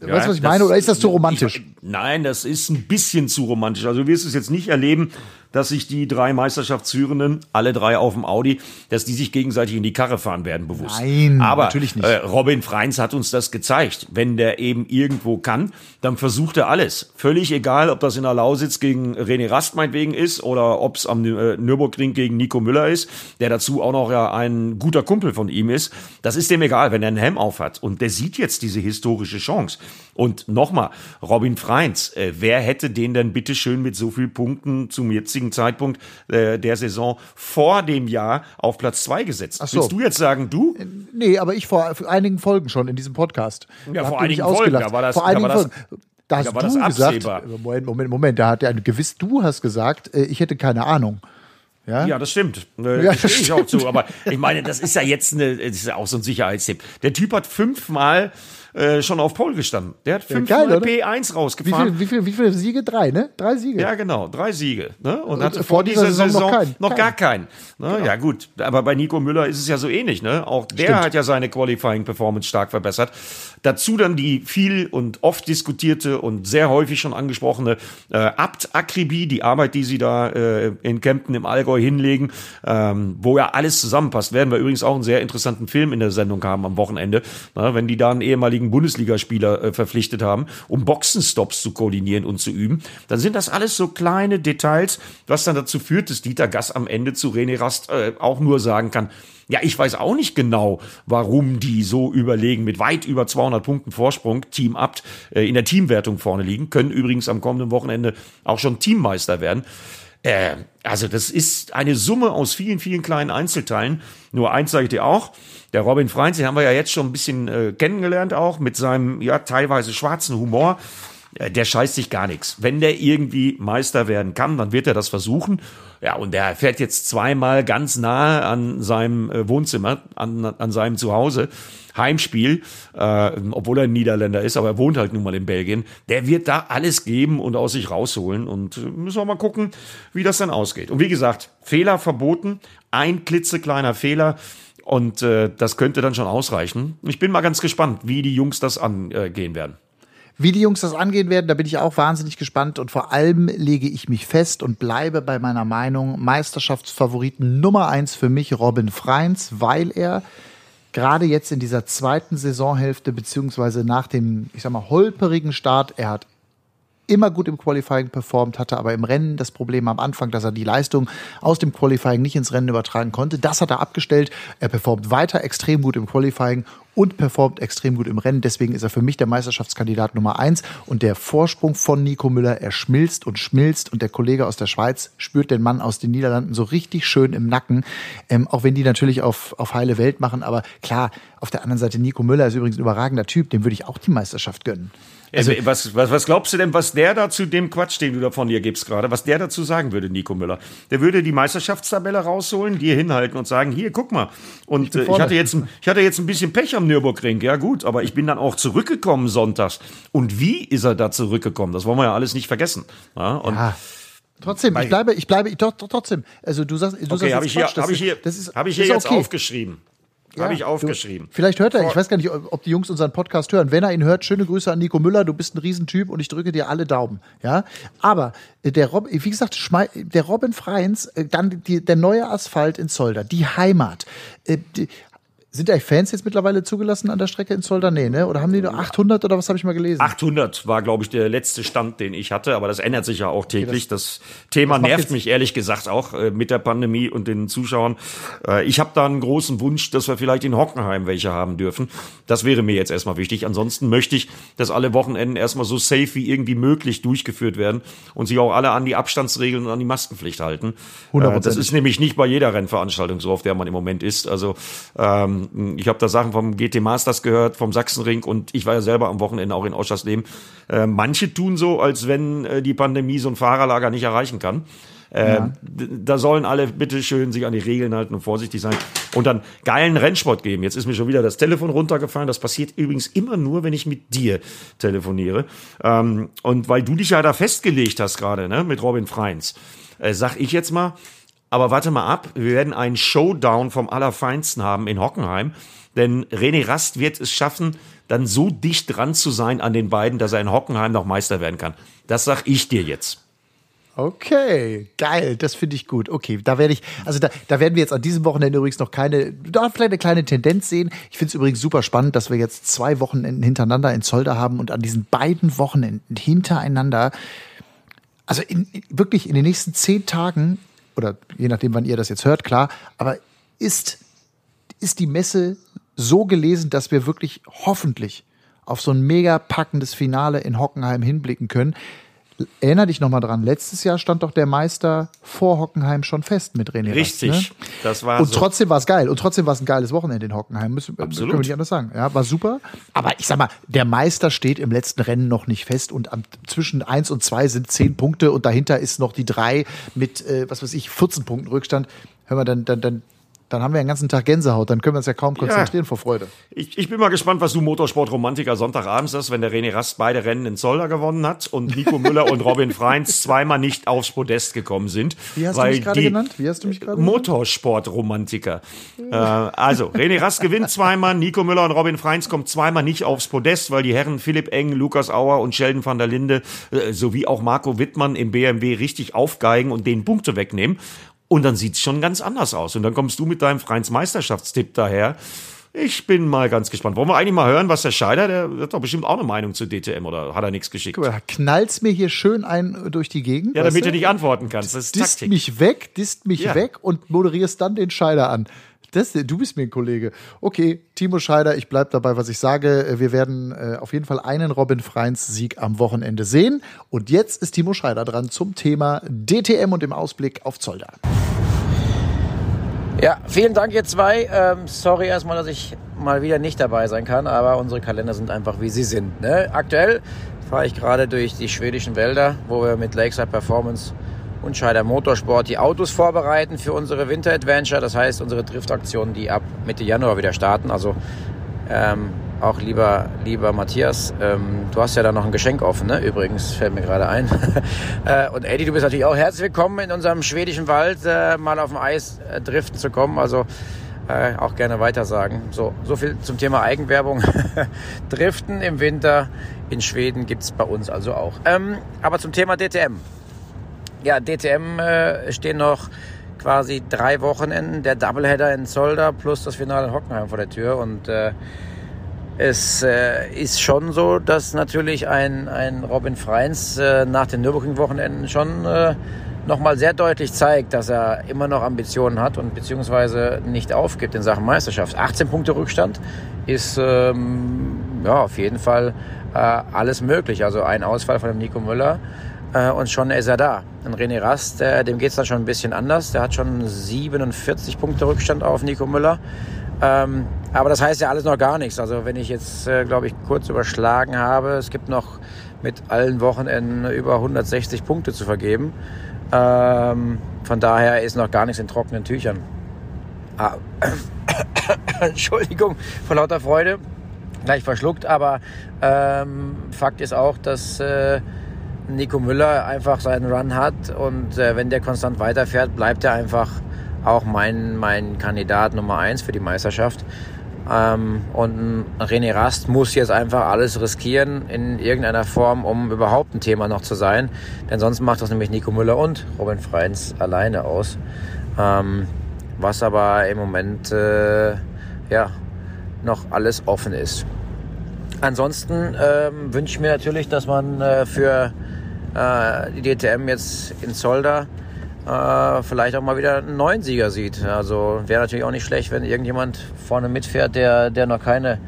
Ja, weißt du, was ich das- meine? Oder ist das zu romantisch? Ich, nein, das ist ein bisschen zu romantisch. Also du wirst es jetzt nicht erleben, dass sich die drei Meisterschaftsführenden, alle drei auf dem Audi, dass die sich gegenseitig in die Karre fahren werden, bewusst. Nein, Aber natürlich nicht. Äh, Robin Freins hat uns das gezeigt. Wenn der eben irgendwo kann, dann versucht er alles. Völlig egal, ob das in der Lausitz gegen René Rast meinetwegen ist oder ob es am äh, Nürburgring gegen Nico Müller ist, der dazu auch noch ja ein guter Kumpel von ihm ist. Das ist dem egal, wenn er einen Helm aufhat. Und der sieht jetzt diese historische Chance. Und nochmal, Robin Freins, äh, wer hätte den denn bitte schön mit so viel Punkten zum jetzigen Zeitpunkt äh, der Saison vor dem Jahr auf Platz zwei gesetzt? Ach so. Willst du jetzt sagen, du? Nee, aber ich vor einigen Folgen schon in diesem Podcast. Ja, Da vor einigen Folgen, da war das- vor da einigen war das- Folgen. Da hast da war du das gesagt, absehbar. Moment, Moment, Moment, da hat ja ein gewiss, du hast gesagt, äh, ich hätte keine Ahnung. Ja? Ja, das stimmt. Äh, Ja, das ich auch zu. Aber ich meine, das ist ja jetzt eine, das ist ja auch so ein Sicherheitstipp. Der Typ hat fünfmal äh, schon auf Pole gestanden. Der hat geil, oder? P1 Wie rausgefahren. viele wie viel, wie viel Siege? Drei, ne? Drei Siege. Ja, genau, drei Siege. Ne? Und Und hatte vor dieser dieser Saison noch Saison, keinen. noch Keinen. gar keinen. Ne? Ja, gut. Aber bei Nico Müller ist es ja so ähnlich. Ne? Auch der Stimmt. hat ja seine Qualifying-Performance stark verbessert. Dazu dann die viel und oft diskutierte und sehr häufig schon angesprochene äh, Abt-Akribie, die Arbeit, die sie da äh, in Kempten im Allgäu hinlegen, ähm, wo ja alles zusammenpasst. Werden wir übrigens auch einen sehr interessanten Film in der Sendung haben am Wochenende, ne? wenn die da einen ehemaligen Bundesligaspieler äh, verpflichtet haben, um Boxenstops zu koordinieren und zu üben. Dann sind das alles so kleine Details, was dann dazu führt, dass Dieter Gass am Ende zu René Rast äh, auch nur sagen kann, ja, ich weiß auch nicht genau, warum die so überlegen, mit weit über 200 Punkten Vorsprung, Team Abt, äh, in der Teamwertung vorne liegen, können übrigens am kommenden Wochenende auch schon Teammeister werden. Äh, also das ist eine Summe aus vielen, vielen kleinen Einzelteilen. Nur eins sage ich dir auch, der Robin Freins, den haben wir ja jetzt schon ein bisschen äh, kennengelernt auch, mit seinem ja teilweise schwarzen Humor. Äh, Der scheißt sich gar nichts. Wenn der irgendwie Meister werden kann, dann wird er das versuchen. Ja, und der fährt jetzt zweimal ganz nahe an seinem äh, Wohnzimmer, an, an seinem Zuhause. Heimspiel, äh, obwohl er ein Niederländer ist, aber er wohnt halt nun mal in Belgien. Der wird da alles geben und aus sich rausholen. Und äh, müssen wir mal gucken, wie das dann ausgeht. Und wie gesagt, Fehler verboten. Ein klitzekleiner Fehler. Und äh, das könnte dann schon ausreichen. Ich bin mal ganz gespannt, wie die Jungs das angehen werden. Wie die Jungs das angehen werden, da bin ich auch wahnsinnig gespannt und vor allem lege ich mich fest und bleibe bei meiner Meinung, Meisterschaftsfavoriten Nummer eins für mich Robin Freins, weil er gerade jetzt in dieser zweiten Saisonhälfte beziehungsweise nach dem, ich sag mal, holperigen Start, er hat immer gut im Qualifying performt, hatte aber im Rennen das Problem am Anfang, dass er die Leistung aus dem Qualifying nicht ins Rennen übertragen konnte. Das hat er abgestellt. Er performt weiter extrem gut im Qualifying und performt extrem gut im Rennen. Deswegen ist er für mich der Meisterschaftskandidat Nummer eins. Und der Vorsprung von Nico Müller, er schmilzt und schmilzt. Und der Kollege aus der Schweiz spürt den Mann aus den Niederlanden so richtig schön im Nacken. Ähm, auch wenn die natürlich auf, auf heile Welt machen. Aber klar, auf der anderen Seite, Nico Müller ist übrigens ein überragender Typ. Dem würde ich auch die Meisterschaft gönnen. Also, was, was, was glaubst du denn, was der da zu dem Quatsch, den du da von dir gibst gerade, was der dazu sagen würde, Nico Müller? Der würde die Meisterschaftstabelle rausholen, dir hinhalten und sagen, hier, guck mal. Und äh, ich, hatte jetzt, ein- ich hatte jetzt ein bisschen Pech am Nürburgring, ja gut, aber ich bin dann auch zurückgekommen sonntags. Und wie ist er da zurückgekommen? Das wollen wir ja alles nicht vergessen. Ja, und Ja. Trotzdem, ich bleibe, ich bleibe, doch, doch trotzdem. Also du sagst, du okay, sagst habe ich hier, Quatsch, habe ich hier, das ist, habe ich hier jetzt okay. Aufgeschrieben. habe ich aufgeschrieben. Vielleicht hört er, ich weiß gar nicht, ob die Jungs unseren Podcast hören. Wenn er ihn hört, schöne Grüße an Nico Müller, du bist ein Riesentyp und ich drücke dir alle Daumen. Ja, aber äh, der Rob, wie gesagt, der Robin Freins, äh, dann die, der neue Asphalt in Zolder, die Heimat. Sind eigentlich Fans jetzt mittlerweile zugelassen an der Strecke in Zolder? Nee, ne? Oder haben die nur 800 oder was habe ich mal gelesen? 800 war, glaube ich, der letzte Stand, den ich hatte, aber das ändert sich ja auch täglich. das, Thema das nervt mich ehrlich gesagt auch äh, mit der Pandemie und den Zuschauern. Äh, ich habe da einen großen Wunsch, dass wir vielleicht in Hockenheim welche haben dürfen. Das wäre mir jetzt erstmal wichtig. Ansonsten möchte ich, dass alle Wochenenden erstmal so safe wie irgendwie möglich durchgeführt werden und sich auch alle an die Abstandsregeln und an die Maskenpflicht halten. Äh, das ist nämlich nicht bei jeder Rennveranstaltung so, auf der man im Moment ist. Also ähm, ich habe da Sachen vom GT Masters gehört, vom Sachsenring und ich war ja selber am Wochenende auch in Oschersleben. Äh, manche tun so, als wenn äh, die Pandemie so ein Fahrerlager nicht erreichen kann. Äh, d- Da sollen alle bitte schön sich an die Regeln halten und vorsichtig sein und dann geilen Rennsport geben. Jetzt ist mir schon wieder das Telefon runtergefallen. Das passiert übrigens immer nur, wenn ich mit dir telefoniere. Ähm, und weil du dich ja da festgelegt hast gerade, ne, mit Robin Freins, äh, sag ich jetzt mal, aber warte mal ab, wir werden einen Showdown vom Allerfeinsten haben in Hockenheim. Denn René Rast wird es schaffen, dann so dicht dran zu sein an den beiden, dass er in Hockenheim noch Meister werden kann. Das sag ich dir jetzt. Okay, geil, das finde ich gut. Okay, da werde ich, also da, da werden wir jetzt an diesem Wochenende übrigens noch keine, da vielleicht eine kleine Tendenz sehen. Ich finde es übrigens super spannend, dass wir jetzt zwei Wochenenden hintereinander in Zolder haben und an diesen beiden Wochenenden hintereinander, also in, wirklich in den nächsten zehn Tagen, oder je nachdem, wann ihr das jetzt hört, klar, aber ist, ist die Messe so gelesen, dass wir wirklich hoffentlich auf so ein mega packendes Finale in Hockenheim hinblicken können. Erinner dich nochmal dran, letztes Jahr stand doch der Meister vor Hockenheim schon fest mit René Rast, Richtig, ne? das war Und so. trotzdem war es geil. Und trotzdem war es ein geiles Wochenende in Hockenheim. Müssen, Absolut. Können wir nicht anders sagen. Ja, war super. Aber ich sag mal, der Meister steht im letzten Rennen noch nicht fest und am, zwischen eins und zwei sind zehn Punkte und dahinter ist noch die drei mit, äh, was weiß ich, 14 Punkten Rückstand. Hör mal, dann, dann, dann, dann haben wir den ganzen Tag Gänsehaut. Dann können wir uns ja kaum konzentrieren vor Freude. Ich, ich bin mal gespannt, was du Motorsportromantiker Sonntagabends hast, wenn der René Rast beide Rennen in Zolder gewonnen hat und Nico Müller und Robin Freins zweimal nicht aufs Podest gekommen sind. Wie hast du mich gerade genannt? Wie hast du mich gerade? Motorsportromantiker. äh, also, René Rast gewinnt zweimal, Nico Müller und Robin Freins kommen zweimal nicht aufs Podest, weil die Herren Philipp Eng, Lukas Auer und Sheldon van der Linde äh, sowie auch Marco Wittmann im BMW richtig aufgeigen und den Punkte wegnehmen. Und dann sieht's schon ganz anders aus. Und dann kommst du mit deinem Freins Meisterschaftstipp daher. Ich bin mal ganz gespannt. Wollen wir eigentlich mal hören, was der Scheider, der hat doch bestimmt auch eine Meinung zu DTM oder hat er nichts geschickt? Guck mal, knallst mir hier schön ein durch die Gegend. Ja, damit du? du nicht antworten kannst. Das ist disst Taktik. mich weg, disst mich Ja. weg und moderierst dann den Scheider an. Das, du bist mir ein Kollege. Okay, Timo Scheider, ich bleib dabei, was ich sage. Wir werden äh, auf jeden Fall einen Robin Freins Sieg am Wochenende sehen. Und jetzt ist Timo Scheider dran zum Thema DTM und im Ausblick auf Zolder. Ja, vielen Dank ihr zwei. Ähm, sorry erstmal, dass ich mal wieder nicht dabei sein kann, aber unsere Kalender sind einfach wie sie sind. Ne? Aktuell fahre ich gerade durch die schwedischen Wälder, wo wir mit Lakeside Performance und Scheider Motorsport die Autos vorbereiten für unsere Winter Adventure. Das heißt, unsere Driftaktionen, die ab Mitte Januar wieder starten. Also ähm, auch lieber, lieber Matthias, ähm, du hast ja da noch ein Geschenk offen, ne? Übrigens, fällt mir gerade ein. äh, und Eddie, du bist natürlich auch herzlich willkommen in unserem schwedischen Wald, äh, mal auf dem Eis äh, driften zu kommen. Also äh, auch gerne weitersagen. So, so viel zum Thema Eigenwerbung. driften im Winter in Schweden gibt's bei uns also auch. Ähm, aber zum Thema DTM. Ja, DTM äh, stehen noch quasi drei Wochenenden, der Doubleheader in Zolder plus das Finale in Hockenheim vor der Tür und äh, es äh, ist schon so, dass natürlich ein, ein Robin Freins äh, nach den Nürburgring-Wochenenden schon äh, nochmal sehr deutlich zeigt, dass er immer noch Ambitionen hat und beziehungsweise nicht aufgibt in Sachen Meisterschaft. 18 Punkte Rückstand ist ähm, ja auf jeden Fall äh, alles möglich. Also ein Ausfall von dem Nico Müller äh, und schon ist er da. Ein René Rast, äh, dem geht's dann schon ein bisschen anders. Der hat schon 47 Punkte Rückstand auf Nico Müller. Ähm, aber das heißt ja alles noch gar nichts. Also wenn ich jetzt, äh, glaube ich, kurz überschlagen habe, es gibt noch mit allen Wochenenden über 160 Punkte zu vergeben. Ähm, von daher ist noch gar nichts in trockenen Tüchern. Ah, Entschuldigung, vor lauter Freude gleich verschluckt, aber ähm, Fakt ist auch, dass äh, Nico Müller einfach seinen Run hat und äh, wenn der konstant weiterfährt, bleibt er einfach auch mein, mein Kandidat Nummer eins für die Meisterschaft. Ähm, und René Rast muss jetzt einfach alles riskieren in irgendeiner Form, um überhaupt ein Thema noch zu sein. Denn sonst macht das nämlich Nico Müller und Robin Freins alleine aus. Ähm, was aber im Moment äh, ja, noch alles offen ist. Ansonsten ähm, wünsche ich mir natürlich, dass man äh, für äh, die DTM jetzt in Zolder äh, vielleicht auch mal wieder einen neuen Sieger sieht. Also wäre natürlich auch nicht schlecht, wenn irgendjemand vorne mitfährt, der, der noch keine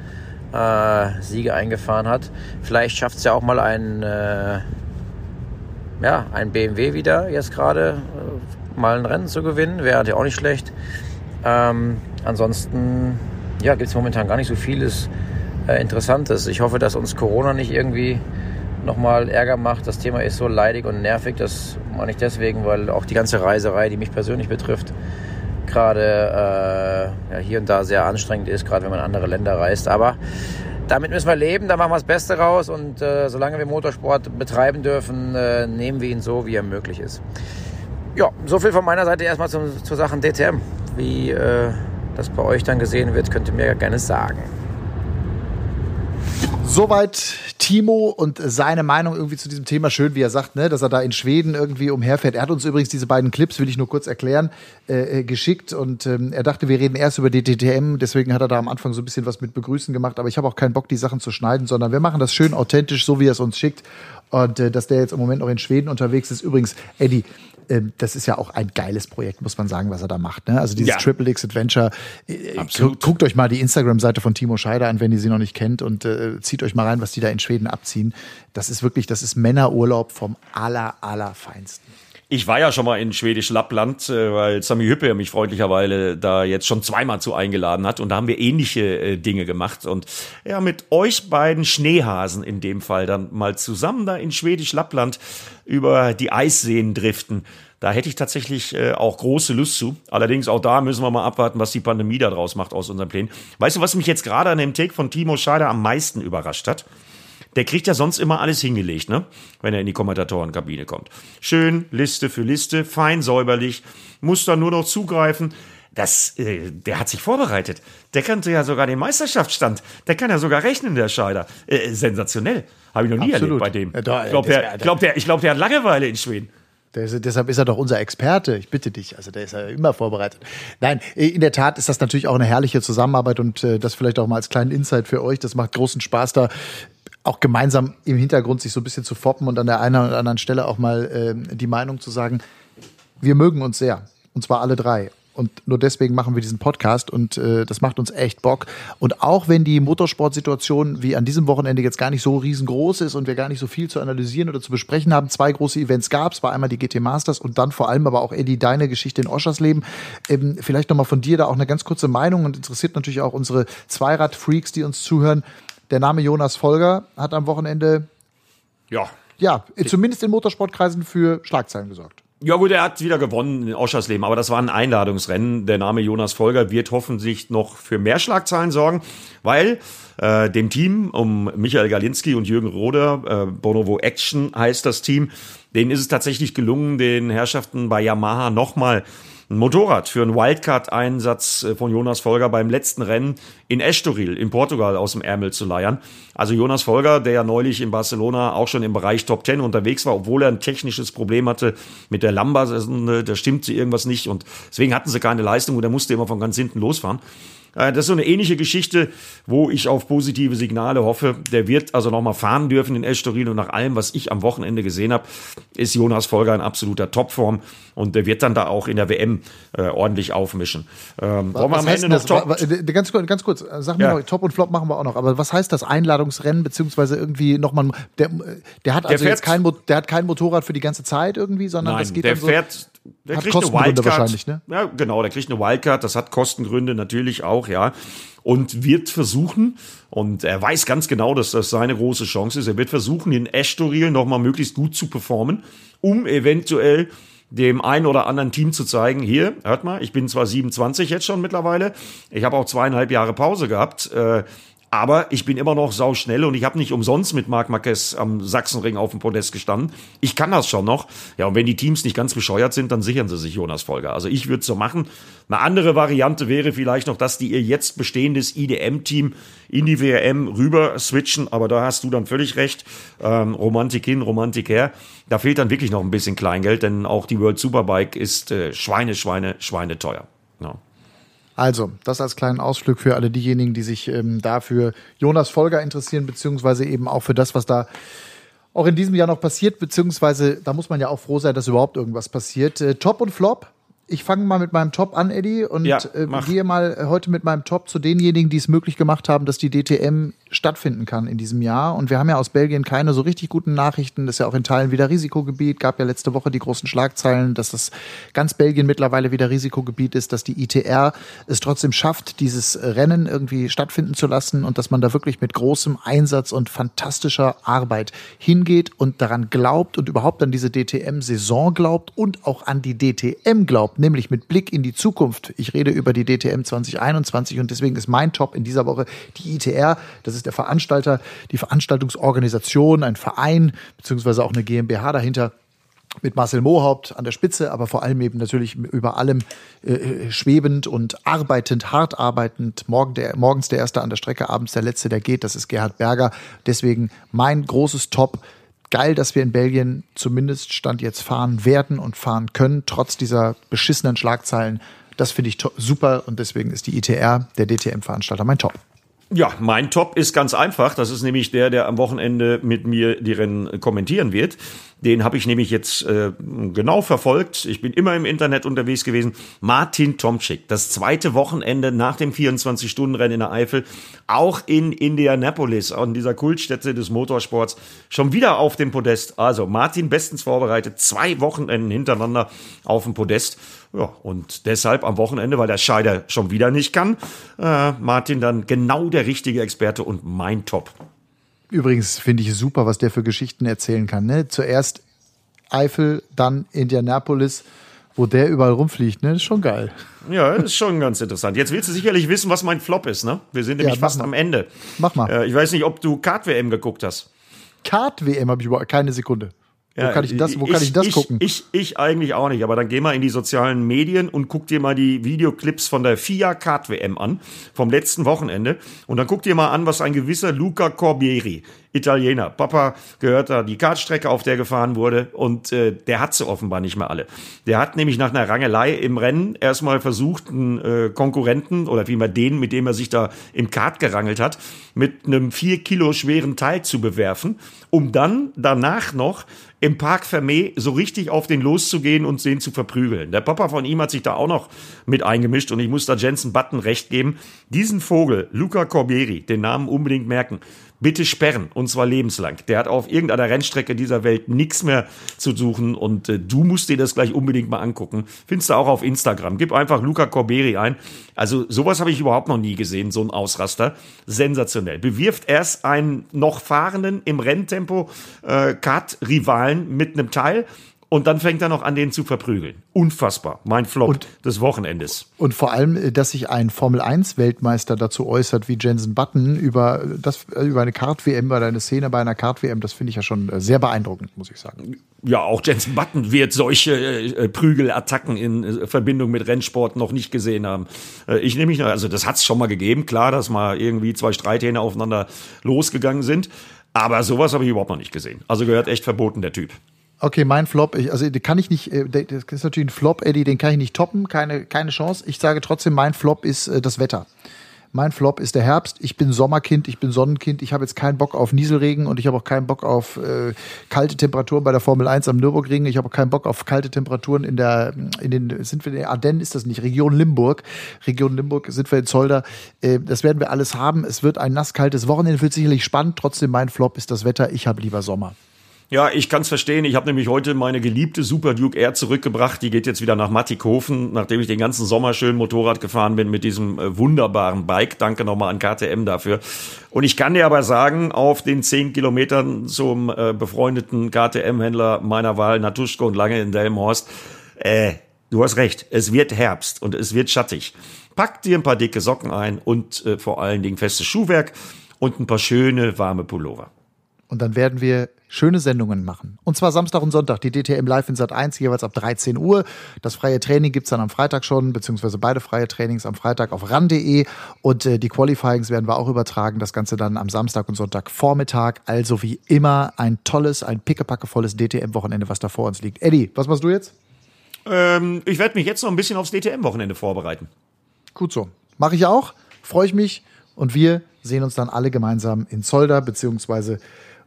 äh, Siege eingefahren hat. Vielleicht schafft es ja auch mal ein, äh, ja, ein BMW wieder jetzt gerade äh, mal ein Rennen zu gewinnen. Wäre natürlich auch nicht schlecht. Ähm, ansonsten ja, gibt es momentan gar nicht so vieles Interessantes. Ich hoffe, dass uns Corona nicht irgendwie nochmal Ärger macht. Das Thema ist so leidig und nervig. Das meine ich deswegen, weil auch die ganze Reiserei, die mich persönlich betrifft, gerade äh, ja, hier und da sehr anstrengend ist, gerade wenn man in andere Länder reist. Aber damit müssen wir leben, da machen wir das Beste raus und äh, solange wir Motorsport betreiben dürfen, äh, nehmen wir ihn so, wie er möglich ist. Ja, so viel von meiner Seite erstmal zum, zur Sachen DTM. Wie äh, das bei euch dann gesehen wird, könnt ihr mir gerne sagen. Soweit Timo und seine Meinung irgendwie zu diesem Thema. Schön, wie er sagt, ne, dass er da in Schweden irgendwie umherfährt. Er hat uns übrigens diese beiden Clips, will ich nur kurz erklären, äh, äh geschickt. Und ähm, er dachte, wir reden erst über die DTM. Deswegen hat er da am Anfang so ein bisschen was mit Begrüßen gemacht. Aber ich habe auch keinen Bock, die Sachen zu schneiden, sondern wir machen das schön authentisch, so wie er es uns schickt. Und äh, dass der jetzt im Moment noch in Schweden unterwegs ist. Übrigens, Eddie, ähm, das ist ja auch ein geiles Projekt, muss man sagen, was er da macht. Ne? Also dieses ja. Triple X Adventure. Äh, Absolut. Guckt euch mal die Instagram-Seite von Timo Scheider an, wenn ihr sie noch nicht kennt und äh, zieht euch mal rein, was die da in Schweden abziehen. Das ist wirklich, das ist Männerurlaub vom aller, allerfeinsten. Ich war ja schon mal in Schwedisch Lappland, äh, weil Sami Hüppe mich freundlicherweise da jetzt schon zweimal zu eingeladen hat und da haben wir ähnliche äh, Dinge gemacht und ja, mit euch beiden Schneehasen in dem Fall dann mal zusammen da in Schwedisch Lappland über die Eisseen driften. Da hätte ich tatsächlich äh, auch große Lust zu. Allerdings auch da müssen wir mal abwarten, was die Pandemie da draus macht aus unseren Plänen. Weißt du, was mich jetzt gerade an dem Take von Timo Scheider am meisten überrascht hat? Der kriegt ja sonst immer alles hingelegt, ne? Wenn er in die Kommentatorenkabine kommt. Schön, Liste für Liste, fein säuberlich, muss dann nur noch zugreifen. Das, äh, der hat sich vorbereitet. Der kannte ja sogar den Meisterschaftsstand. Der kann ja sogar rechnen, der Scheider. Äh, sensationell. Habe ich noch nie Absolut. erlebt bei dem. Ja, ich glaube, der, glaub, der, glaub, der hat Langeweile in Schweden. Ist, deshalb ist er doch unser Experte. Ich bitte dich. Also der ist ja immer vorbereitet. Nein, in der Tat ist das natürlich auch eine herrliche Zusammenarbeit und äh, das vielleicht auch mal als kleinen Insight für euch. Das macht großen Spaß da auch gemeinsam im Hintergrund sich so ein bisschen zu foppen und an der einen oder anderen Stelle auch mal äh, die Meinung zu sagen, wir mögen uns sehr. Und zwar alle drei. Und nur deswegen machen wir diesen Podcast und äh, das macht uns echt Bock. Und auch wenn die Motorsportsituation wie an diesem Wochenende jetzt gar nicht so riesengroß ist und wir gar nicht so viel zu analysieren oder zu besprechen haben, zwei große Events gab es, war einmal die GT Masters und dann vor allem aber auch Eddie, deine Geschichte in Oschersleben. Ähm, vielleicht nochmal von dir da auch eine ganz kurze Meinung und interessiert natürlich auch unsere Zweirad-Freaks, die uns zuhören. Der Name Jonas Folger hat am Wochenende ja, ja zumindest in Motorsportkreisen für Schlagzeilen gesorgt. Ja gut, er hat wieder gewonnen in Oschersleben, aber das war ein Einladungsrennen. Der Name Jonas Folger wird hoffentlich noch für mehr Schlagzeilen sorgen, weil äh, dem Team um Michael Galinski und Jürgen Roder, äh, Bonovo Action heißt das Team, denen ist es tatsächlich gelungen, den Herrschaften bei Yamaha nochmal ein Motorrad für einen Wildcard-Einsatz äh, von Jonas Folger beim letzten Rennen in Estoril in Portugal aus dem Ärmel zu leiern. Also Jonas Folger, der ja neulich in Barcelona auch schon im Bereich Top Ten unterwegs war, obwohl er ein technisches Problem hatte mit der Lamba, da stimmte irgendwas nicht und deswegen hatten sie keine Leistung und er musste immer von ganz hinten losfahren. Äh, das ist so eine ähnliche Geschichte, wo ich auf positive Signale hoffe. Der wird also nochmal fahren dürfen in Estoril und nach allem, was ich am Wochenende gesehen habe, ist Jonas Folger in absoluter Topform und der wird dann da auch in der WM äh, ordentlich aufmischen. Ähm, wollen wir am Ende noch Top? Ganz, ganz kurz, sag mir ja. noch, Top und Flop machen wir auch noch, aber was heißt das Einladungsrennen, beziehungsweise irgendwie nochmal, der, der hat also der jetzt kein, der hat kein Motorrad für die ganze Zeit irgendwie, sondern Nein, das geht der dann so, fährt, der hat kriegt eine Wildcard. wahrscheinlich, ne? Ja, genau, der kriegt eine Wildcard, das hat Kostengründe natürlich auch, ja. Und wird versuchen, und er weiß ganz genau, dass das seine große Chance ist, er wird versuchen, in Estoril nochmal möglichst gut zu performen, um eventuell dem einen oder anderen Team zu zeigen, hier, hört mal, ich bin zwar 27 jetzt schon mittlerweile, ich habe auch zweieinhalb Jahre Pause gehabt, äh, Aber ich bin immer noch sauschnell und ich habe nicht umsonst mit Marc Marquez am Sachsenring auf dem Podest gestanden. Ich kann das schon noch. Ja, und wenn die Teams nicht ganz bescheuert sind, dann sichern sie sich Jonas Folger. Also ich würde so machen. Eine andere Variante wäre vielleicht noch, dass die ihr jetzt bestehendes IDM-Team in die WRM rüber switchen. Aber da hast du dann völlig recht. Ähm, Romantik hin, Romantik her. Da fehlt dann wirklich noch ein bisschen Kleingeld, denn auch die World Superbike ist äh, Schweine, Schweine, Schweine teuer. Ja. Also, das als kleinen Ausflug für alle diejenigen, die sich ähm, dafür Jonas Folger interessieren, beziehungsweise eben auch für das, was da auch in diesem Jahr noch passiert, beziehungsweise da muss man ja auch froh sein, dass überhaupt irgendwas passiert. Äh, Top und Flop ich fange mal mit meinem Top an, Eddie, und Ja, äh, gehe mal äh, heute mit meinem Top zu denjenigen, die es möglich gemacht haben, dass die DTM stattfinden kann in diesem Jahr. Und wir haben ja aus Belgien keine so richtig guten Nachrichten. Das ist ja auch in Teilen wieder Risikogebiet. Gab ja letzte Woche die großen Schlagzeilen, dass das ganz Belgien mittlerweile wieder Risikogebiet ist, dass die ITR es trotzdem schafft, dieses Rennen irgendwie stattfinden zu lassen und dass man da wirklich mit großem Einsatz und fantastischer Arbeit hingeht und daran glaubt und überhaupt an diese DTM-Saison glaubt und auch an die DTM glaubt, nämlich mit Blick in die Zukunft. Ich rede über die DTM 2021 und deswegen ist mein Top in dieser Woche die ITR. Das ist der Veranstalter, die Veranstaltungsorganisation, ein Verein beziehungsweise auch eine GmbH dahinter mit Marcel Mohaupt an der Spitze, aber vor allem eben natürlich über allem äh, schwebend und arbeitend, hart arbeitend. Morgen der, morgens der Erste an der Strecke, abends der Letzte, der geht. Das ist Gerhard Berger. Deswegen mein großes Top. Geil, dass wir in Belgien zumindest Stand jetzt fahren werden und fahren können, trotz dieser beschissenen Schlagzeilen. Das finde ich super und deswegen ist die ITR, der DTM-Veranstalter, mein Top. Ja, mein Top ist ganz einfach. Das ist nämlich der, der am Wochenende mit mir die Rennen kommentieren wird. Den habe ich nämlich jetzt äh, genau verfolgt. Ich bin immer im Internet unterwegs gewesen. Martin Tomczyk, das zweite Wochenende nach dem 24-Stunden-Rennen in der Eifel, auch in Indianapolis, an dieser Kultstätte des Motorsports, schon wieder auf dem Podest. Also Martin bestens vorbereitet, zwei Wochenenden hintereinander auf dem Podest. Ja, und deshalb am Wochenende, weil der Scheider schon wieder nicht kann, äh, Martin dann genau der richtige Experte und mein Top. Übrigens finde ich super, was der für Geschichten erzählen kann. Ne? Zuerst Eifel, dann Indianapolis, wo der überall rumfliegt. Ne? Das ist schon geil. Ja, das ist schon ganz interessant. Jetzt willst du sicherlich wissen, was mein Flop ist, ne? Wir sind nämlich mach fast mal. am Ende. Mach mal. Äh, ich weiß nicht, ob du Kart-WM geguckt hast. Kart-WM habe ich überhaupt keine Sekunde. Wo kann ich das, wo kann ich das ich, gucken? Ich, ich eigentlich auch nicht, aber dann geh mal in die sozialen Medien und guck dir mal die Videoclips von der FIA Kart WM an, vom letzten Wochenende. Und dann guck dir mal an, was ein gewisser Luca Corbieri, Italiener, Papa gehört da die Kartstrecke, auf der gefahren wurde und äh, der hat sie offenbar nicht mehr alle. Der hat nämlich nach einer Rangelei im Rennen erstmal versucht, einen äh, Konkurrenten oder vielmehr den, mit dem er sich da im Kart gerangelt hat, mit einem vier Kilo schweren Teil zu bewerfen, um dann danach noch im Park Fermé so richtig auf den loszugehen und den zu verprügeln. Der Papa von ihm hat sich da auch noch mit eingemischt und ich muss da Jensen Button recht geben. Diesen Vogel, Luca Corbieri, den Namen unbedingt merken, bitte sperren und zwar lebenslang. Der hat auf irgendeiner Rennstrecke dieser Welt nichts mehr zu suchen und äh, du musst dir das gleich unbedingt mal angucken. Findest du auch auf Instagram. Gib einfach Luca Corbieri ein. Also sowas habe ich überhaupt noch nie gesehen, so ein Ausraster. Sensationell. Bewirft erst einen noch fahrenden im Renntempo äh, Kart-Rivalen mit einem Teil und dann fängt er noch an, den zu verprügeln. Unfassbar. Mein Flop Und- des Wochenendes. Und vor allem, äh, dass sich ein Formel-1-Weltmeister dazu äußert, wie Jensen Button, über, das, äh, über eine Kart-WM, über eine Szene bei einer Kart-WM, das finde ich ja schon äh, sehr beeindruckend, muss ich sagen. ja, auch Jensen Button wird solche äh, Prügelattacken in Verbindung mit Rennsport noch nicht gesehen haben. Äh, ich nehme mich, noch- also das hat es schon mal gegeben, klar, dass mal irgendwie zwei Streithähne aufeinander losgegangen sind. Aber sowas habe ich überhaupt noch nicht gesehen. Also gehört echt verboten, der Typ. Okay, mein Flop, ich, also kann ich nicht, äh, das ist natürlich ein Flop, Eddie, den kann ich nicht toppen, keine, keine Chance. Ich sage trotzdem, mein Flop ist äh, das Wetter. Mein Flop ist der Herbst. Ich bin Sommerkind, ich bin Sonnenkind. Ich habe jetzt keinen Bock auf Nieselregen und ich habe auch keinen Bock auf äh, kalte Temperaturen bei der Formel 1 am Nürburgring. Ich habe auch keinen Bock auf kalte Temperaturen in der, in den, sind wir in den Ardennen, ist das nicht, Region Limburg. Region Limburg sind wir in Zolder. Äh, das werden wir alles haben. Es wird ein nasskaltes Wochenende, wird sicherlich spannend. Trotzdem mein Flop ist das Wetter. Ich habe lieber Sommer. Ja, ich kann's verstehen. Ich habe nämlich heute meine geliebte Super Duke Air zurückgebracht. Die geht jetzt wieder nach Mattighofen, nachdem ich den ganzen Sommer schön Motorrad gefahren bin mit diesem äh, wunderbaren Bike. Danke nochmal an KTM dafür. Und ich kann dir aber sagen, auf den zehn Kilometern zum äh, befreundeten KTM-Händler meiner Wahl, Natuschko und Lange in Delmhorst, äh, du hast recht, es wird Herbst und es wird schattig. Pack dir ein paar dicke Socken ein und äh, vor allen Dingen festes Schuhwerk und ein paar schöne warme Pullover. Und dann werden wir schöne Sendungen machen. Und zwar Samstag und Sonntag, die DTM Live in Sat 1, jeweils ab 13 Uhr. Das freie Training gibt's dann am Freitag schon, beziehungsweise beide freie Trainings am Freitag auf ran.de. Und äh, die Qualifyings werden wir auch übertragen. Das Ganze dann am Samstag und Sonntag Vormittag. Also wie immer ein tolles, ein pickepackevolles DTM-Wochenende, was da vor uns liegt. Eddie, was machst du jetzt? Ähm, ich werde mich jetzt noch ein bisschen aufs DTM-Wochenende vorbereiten. Gut so. Mache ich auch. Freue ich mich. Und wir sehen uns dann alle gemeinsam in Zolder, beziehungsweise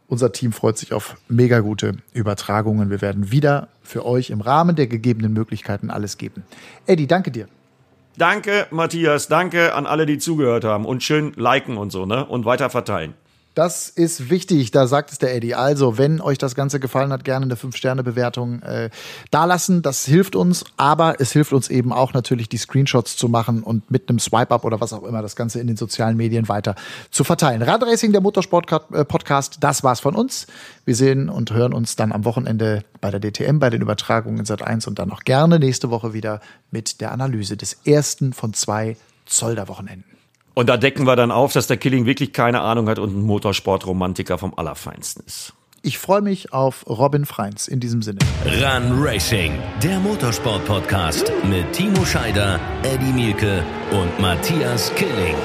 unser Team freut sich auf mega gute Übertragungen. Wir werden wieder für euch im Rahmen der gegebenen Möglichkeiten alles geben. Eddie, danke dir. Danke, Matthias. Danke an alle, die zugehört haben. Und schön liken und so, ne? Und weiter verteilen. Das ist wichtig, da sagt es der Eddie. Also, wenn euch das Ganze gefallen hat, gerne eine 5-Sterne-Bewertung äh, dalassen. Das hilft uns, aber es hilft uns eben auch natürlich, die Screenshots zu machen und mit einem Swipe-Up oder was auch immer das Ganze in den sozialen Medien weiter zu verteilen. Radracing, der Motorsport-Podcast, das war's von uns. Wir sehen und hören uns dann am Wochenende bei der DTM, bei den Übertragungen Sat 1 und dann auch gerne nächste Woche wieder mit der Analyse des ersten von zwei Zolder-Wochenenden. Und da decken wir dann auf, dass der Killing wirklich keine Ahnung hat und ein Motorsportromantiker vom Allerfeinsten ist. Ich freue mich auf Robin Freins in diesem Sinne. Run Racing, der Motorsport-Podcast mit Timo Scheider, Eddie Mielke und Matthias Killing.